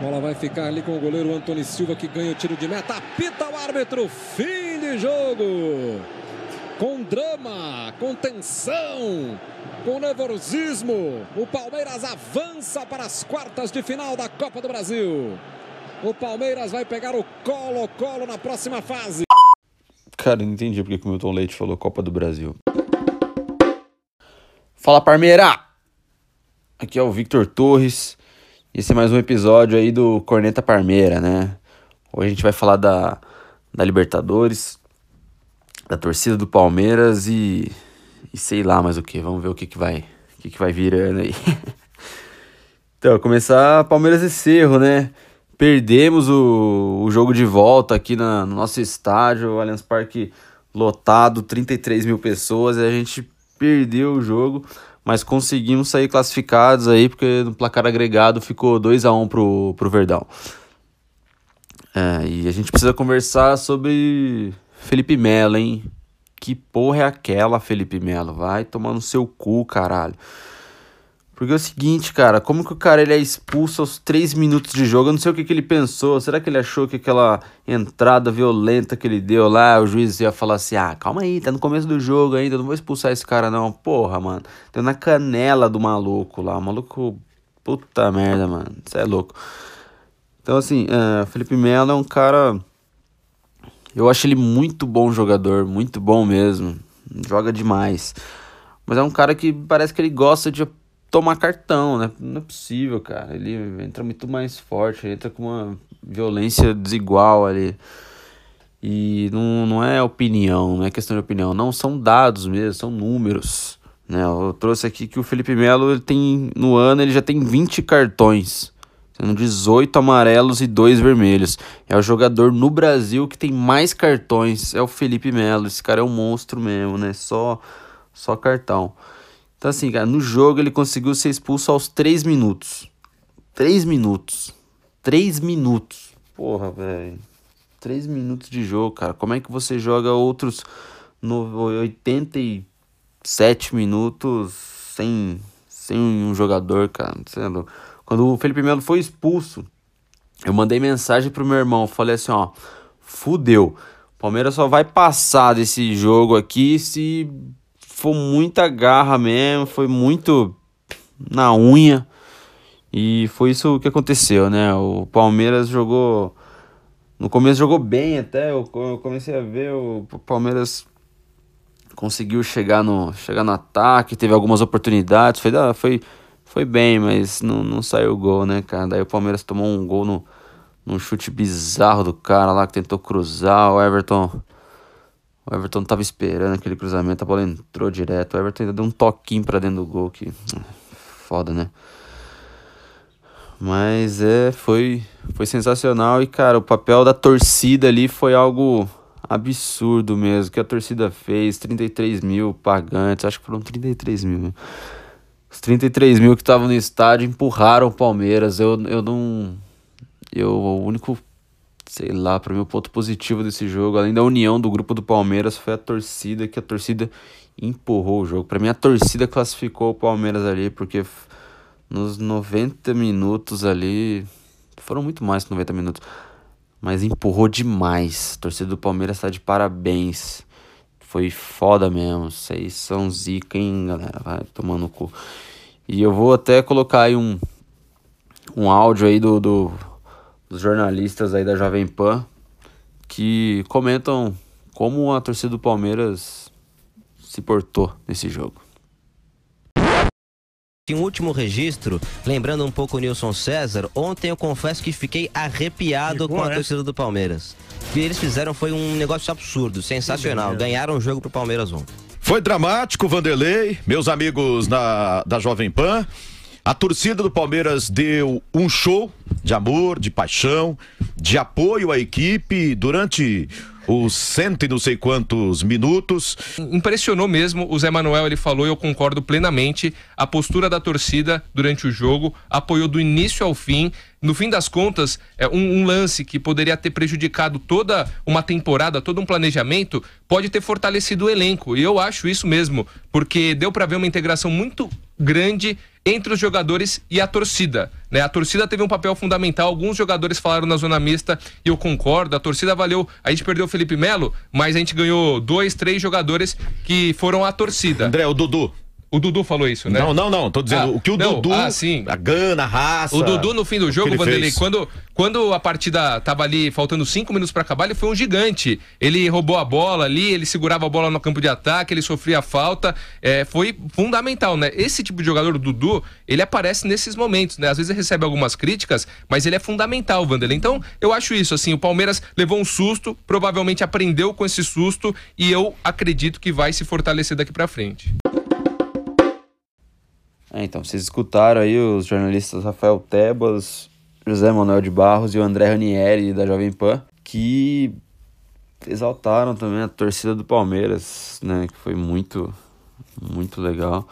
Bola vai ficar ali com o goleiro Antônio Silva que ganha o tiro de meta. Apita o árbitro. Fim de jogo. Com drama, com tensão, com nervosismo. O Palmeiras avança para as quartas de final da Copa do Brasil. O Palmeiras vai pegar o Colo-Colo na próxima fase. Cara, não entendi porque o Milton Leite falou Copa do Brasil. Fala, Parmeira! Aqui é o Victor Torres. Esse é mais um episódio aí do Corneta Parmeira, né? Hoje a gente vai falar da, da Libertadores, da torcida do Palmeiras e, e sei lá mais o que. Vamos ver o que, que vai o que, que vai virando aí. então, começar Palmeiras e Cerro, né? Perdemos o, o jogo de volta aqui na, no nosso estádio, o Allianz Parque lotado, 33 mil pessoas, e a gente perdeu o jogo, mas conseguimos sair classificados aí, porque no placar agregado ficou 2 a 1 pro, pro Verdão. É, e a gente precisa conversar sobre Felipe Melo, hein? Que porra é aquela, Felipe Melo? Vai tomar no seu cu, caralho. Porque é o seguinte, cara, como que o cara ele é expulso aos 3 minutos de jogo? Eu não sei o que, que ele pensou. Será que ele achou que aquela entrada violenta que ele deu lá, o juiz ia falar assim: ah, calma aí, tá no começo do jogo ainda, não vou expulsar esse cara não. Porra, mano. Deu na canela do maluco lá. O maluco. Puta merda, mano. Isso é louco. Então, assim, uh, Felipe Melo é um cara. Eu acho ele muito bom jogador, muito bom mesmo. Joga demais. Mas é um cara que parece que ele gosta de tomar cartão, né? Não é possível, cara. Ele entra muito mais forte, entra com uma violência desigual ali. E não, não é opinião, não é questão de opinião, não, são dados mesmo, são números. Né? Eu trouxe aqui que o Felipe Melo ele tem no ano ele já tem 20 cartões, sendo 18 amarelos e 2 vermelhos. É o jogador no Brasil que tem mais cartões, é o Felipe Melo. Esse cara é um monstro mesmo, né? Só só cartão. Então, assim, cara, no jogo ele conseguiu ser expulso aos 3 minutos. 3 minutos. 3 minutos. Porra, velho. 3 minutos de jogo, cara. Como é que você joga outros no 87 minutos sem, sem um jogador, cara? Sendo... É Quando o Felipe Melo foi expulso, eu mandei mensagem pro meu irmão. Falei assim, ó. Fudeu. Palmeiras só vai passar desse jogo aqui se foi muita garra mesmo, foi muito na unha. E foi isso que aconteceu, né? O Palmeiras jogou. No começo jogou bem até. Eu comecei a ver o Palmeiras conseguiu chegar no, chegar no ataque, teve algumas oportunidades. Foi, foi, foi bem, mas não, não saiu o gol, né, cara? Daí o Palmeiras tomou um gol no, num chute bizarro do cara lá que tentou cruzar. O Everton o Everton tava esperando aquele cruzamento, a bola entrou direto. O Everton ainda deu um toquinho pra dentro do gol que. Foda, né? Mas é, foi, foi sensacional e, cara, o papel da torcida ali foi algo absurdo mesmo, que a torcida fez, 33 mil pagantes, acho que foram 33 mil. Né? Os 33 mil que estavam no estádio empurraram o Palmeiras, eu, eu não... Eu, o único sei lá, para mim o ponto positivo desse jogo, além da união do grupo do Palmeiras, foi a torcida, que a torcida empurrou o jogo. Para mim a torcida classificou o Palmeiras ali, porque nos 90 minutos ali, foram muito mais que 90 minutos, mas empurrou demais. A torcida do Palmeiras tá de parabéns. Foi foda mesmo. Vocês são zica, hein, galera? Vai tomando cu. E eu vou até colocar aí um, um áudio aí do, do dos jornalistas aí da Jovem Pan que comentam como a torcida do Palmeiras se portou nesse jogo. Um último registro, lembrando um pouco o Nilson César, ontem eu confesso que fiquei arrepiado com a né? torcida do Palmeiras. O que eles fizeram foi um negócio absurdo, sensacional. Ganharam o jogo pro Palmeiras ontem. Foi dramático, Vanderlei, meus amigos na, da Jovem Pan. A torcida do Palmeiras deu um show de amor, de paixão, de apoio à equipe durante os cento e não sei quantos minutos. Impressionou mesmo, o Zé Manuel ele falou e eu concordo plenamente, a postura da torcida durante o jogo, apoiou do início ao fim. No fim das contas, é um, um lance que poderia ter prejudicado toda uma temporada, todo um planejamento, pode ter fortalecido o elenco. E eu acho isso mesmo, porque deu para ver uma integração muito grande entre os jogadores e a torcida. Né? A torcida teve um papel fundamental, alguns jogadores falaram na zona mista e eu concordo, a torcida valeu. A gente perdeu o Felipe Melo, mas a gente ganhou dois, três jogadores que foram a torcida. André, o Dudu. O Dudu falou isso, né? Não, não, não. Tô dizendo Ah, o que o não, Dudu. ah, sim. A gana, a raça. O Dudu no fim do jogo, Vanderlei, quando, quando a partida tava ali faltando cinco minutos pra acabar, ele foi um gigante. Ele roubou a bola ali, ele segurava a bola no campo de ataque, ele sofria falta. É, foi fundamental, né? Esse tipo de jogador, o Dudu, ele aparece nesses momentos, né? Às vezes ele recebe algumas críticas, mas ele é fundamental, Vanderlei. Então, eu acho isso, assim, o Palmeiras levou um susto, provavelmente aprendeu com esse susto e eu acredito que vai se fortalecer daqui pra frente. É, então, vocês escutaram aí os jornalistas Rafael Tebas, José Manuel de Barros e o André Ranieri da Jovem Pan, que exaltaram também a torcida do Palmeiras, né, que foi muito, muito legal.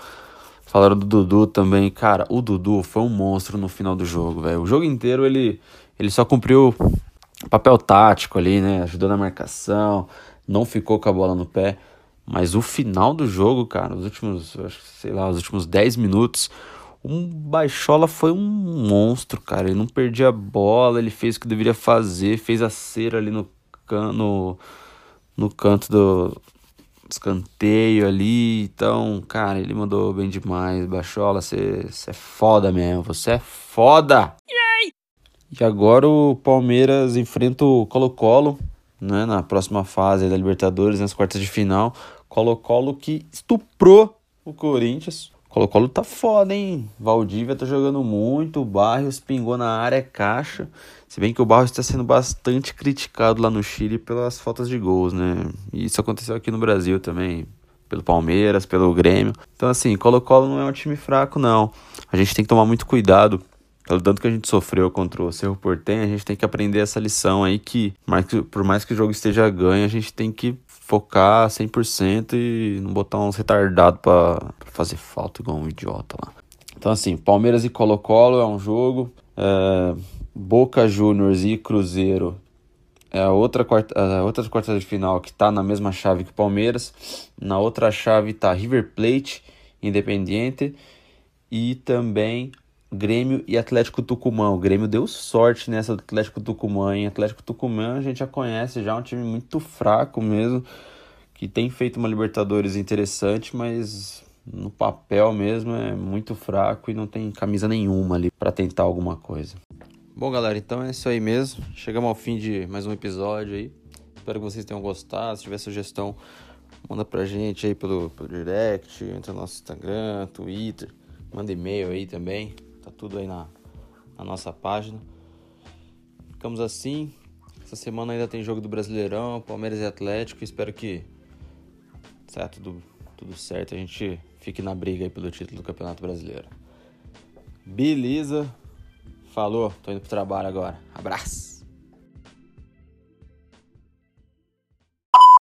Falaram do Dudu também, cara, o Dudu foi um monstro no final do jogo, velho. O jogo inteiro ele, ele só cumpriu papel tático ali, né, ajudou na marcação, não ficou com a bola no pé. Mas o final do jogo, cara, os últimos, sei lá, os últimos 10 minutos, o Baixola foi um monstro, cara. Ele não perdia a bola, ele fez o que deveria fazer, fez a cera ali no, can, no, no canto do escanteio ali. Então, cara, ele mandou bem demais. Baixola, você é foda mesmo, você é foda! E agora o Palmeiras enfrenta o Colo-Colo, né, na próxima fase da Libertadores, nas quartas de final. Colo-Colo que estuprou o Corinthians. Colo-Colo tá foda, hein? Valdívia tá jogando muito, o Barrios pingou na área, é caixa. Se bem que o Barrios está sendo bastante criticado lá no Chile pelas faltas de gols, né? E isso aconteceu aqui no Brasil também, pelo Palmeiras, pelo Grêmio. Então, assim, Colo-Colo não é um time fraco, não. A gente tem que tomar muito cuidado pelo tanto que a gente sofreu contra o Cerro Portem, a gente tem que aprender essa lição aí que- por mais que o jogo esteja ganho, a gente tem que focar 100% e não botar uns retardados pra fazer falta igual um idiota lá. Então assim, Palmeiras e Colo-Colo é um jogo, é, Boca Juniors e Cruzeiro é a outra quarta, a outra quarta de final que tá na mesma chave que Palmeiras. Na outra chave tá River Plate, Independiente e também Grêmio e Atlético Tucumã. O Grêmio deu sorte nessa do Atlético Tucumã. Em Atlético Tucumã a gente já conhece, já é um time muito fraco mesmo, que tem feito uma Libertadores interessante, mas no papel mesmo é muito fraco e não tem camisa nenhuma ali para tentar alguma coisa. Bom, galera, então é isso aí mesmo. Chegamos ao fim de mais um episódio aí. Espero que vocês tenham gostado. Se tiver sugestão, manda pra gente aí pelo, pelo direct, entra no nosso Instagram, Twitter, manda e-mail aí também. Tá tudo aí na, na nossa página. Ficamos assim. Essa semana ainda tem jogo do Brasileirão, Palmeiras e Atlético. Espero que saia tudo, tudo certo. A gente fique na briga aí pelo título do Campeonato Brasileiro. Beleza? Falou, tô indo pro trabalho agora. Abraço!